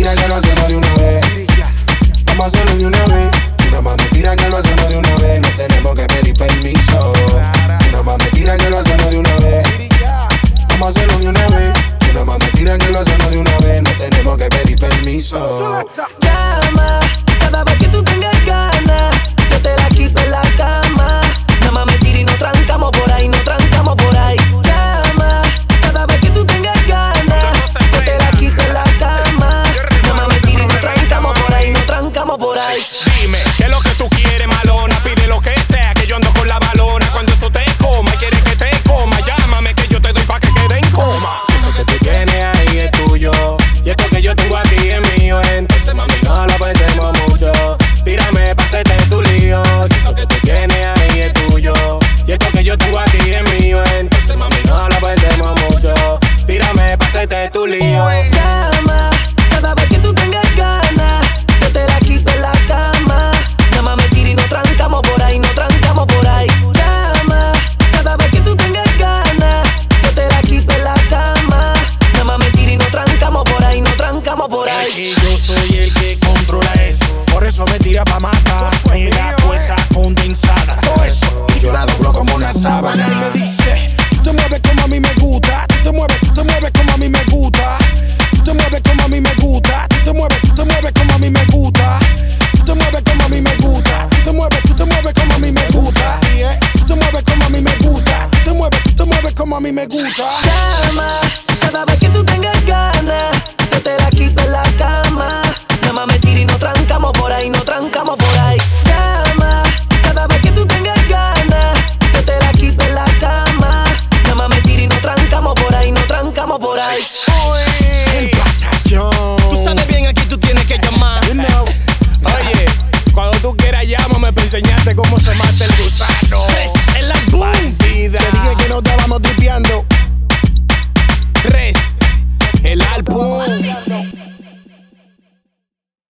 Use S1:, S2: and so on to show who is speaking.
S1: tira que lo hacemos de una vez. Vamos a hacerlo de una vez. Una más me tira que lo hacemos de una vez. No tenemos que pedir permiso. Una más me tira que lo hacemos de una vez. Vamos a hacerlo de una vez. Una más me tira que lo hacemos de una vez. No tenemos que pedir permiso.
S2: Llama.
S3: Dime, ¿qué es lo que tú quieres, malona? Pide lo que sea, que yo ando con la balona. Cuando eso te coma quieres que te coma, llámame que yo te doy pa' que quede en coma.
S1: Si eso que tú tienes ahí es tuyo Y esto que yo tengo aquí es mío Entonces mami no lo pensemos mucho Tírame, pásate tu lío Si eso que tú tienes ahí es tuyo Y esto que yo tengo aquí es mío Entonces mami no lo pensemos mucho Tírame, pásate tu lío
S2: por ahí. Yo
S1: soy el que controla eso. Por eso me tira pa' matar. Mira toda esa condensada Todo eso Y yo la doblo como una sábana. Y me dice Tú te mueves como a mí me gusta. Tú te mueves, tú te mueves como a mí me gusta. Tú te mueves como a mí me gusta. Tú te mueves, tú te mueves como a mí me gusta. Tú te mueves como a mí me gusta. Tú te mueves, tú te mueves como a mí me gusta. Tú te mueves como a mí me gusta. Tú te mueves, tú te mueves como a mí me gusta
S3: enseñarte cómo se mata el.